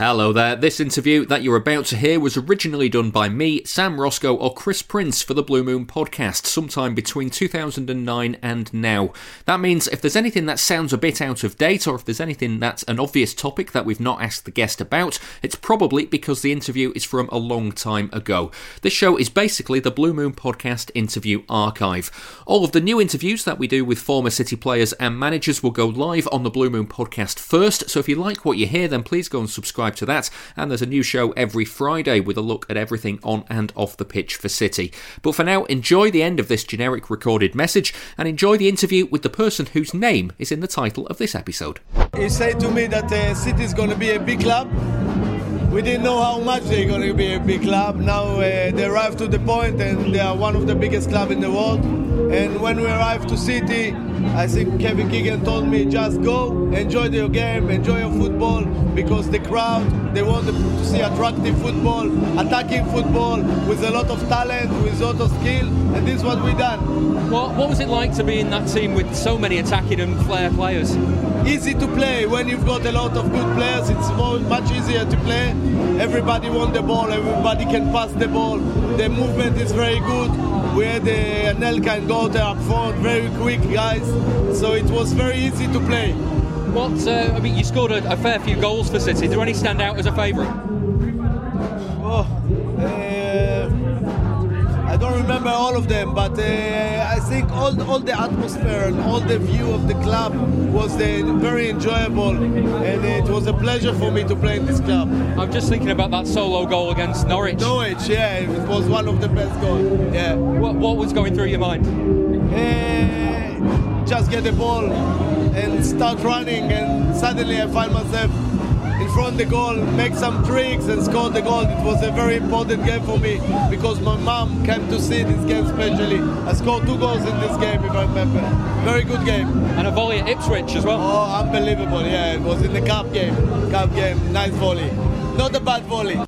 Hello there. This interview that you're about to hear was originally done by me, Sam Roscoe, or Chris Prince for the Blue Moon podcast sometime between 2009 and now. That means if there's anything that sounds a bit out of date, or if there's anything that's an obvious topic that we've not asked the guest about, it's probably because the interview is from a long time ago. This show is basically the Blue Moon podcast interview archive. All of the new interviews that we do with former City players and managers will go live on the Blue Moon podcast first, so if you like what you hear, then please go and subscribe subscribe to that. And there's a new show every Friday with a look at everything on and off the pitch for City. But for now, enjoy the end of this generic recorded message and enjoy the interview with the person whose name is in the title of this episode. He said to me that uh, City is going to be a big club. We didn't know how much they're going to be a big club. Now uh, they arrived to the point and they are one of the biggest clubs in the world. And when we arrived to City, I think Kevin Keegan told me just go, enjoy your game, enjoy your football, because the crowd they want to see attractive football, attacking football with a lot of talent, with a lot of skill, and this is what we done. What, what was it like to be in that team with so many attacking and flair players? Easy to play when you've got a lot of good players. It's more, much easier to play. Everybody wants the ball. Everybody can pass the ball. The movement is very good. We had uh, Anelka and Goater up front, very quick guys. So it was very easy to play. What? Uh, I mean, you scored a, a, fair few goals for City. Do any stand out as a favourite? Oh, uh, I don't remember all of them, but uh, I think all all the atmosphere and all the view of the club was very enjoyable, and it was a pleasure for me to play in this club. I'm just thinking about that solo goal against Norwich. Norwich, yeah, it was one of the best goals. Yeah. What, what was going through your mind? Uh, just get the ball and start running, and suddenly I find myself in front of the goal, make some tricks and score the goal. It was a very important game for me because my mom came to see this game especially. I scored two goals in this game, if I remember. Very good game. And a volley at Ipswich as well. Oh, unbelievable! Yeah, it was in the cup game. Cup game, nice volley. Not a bad volley.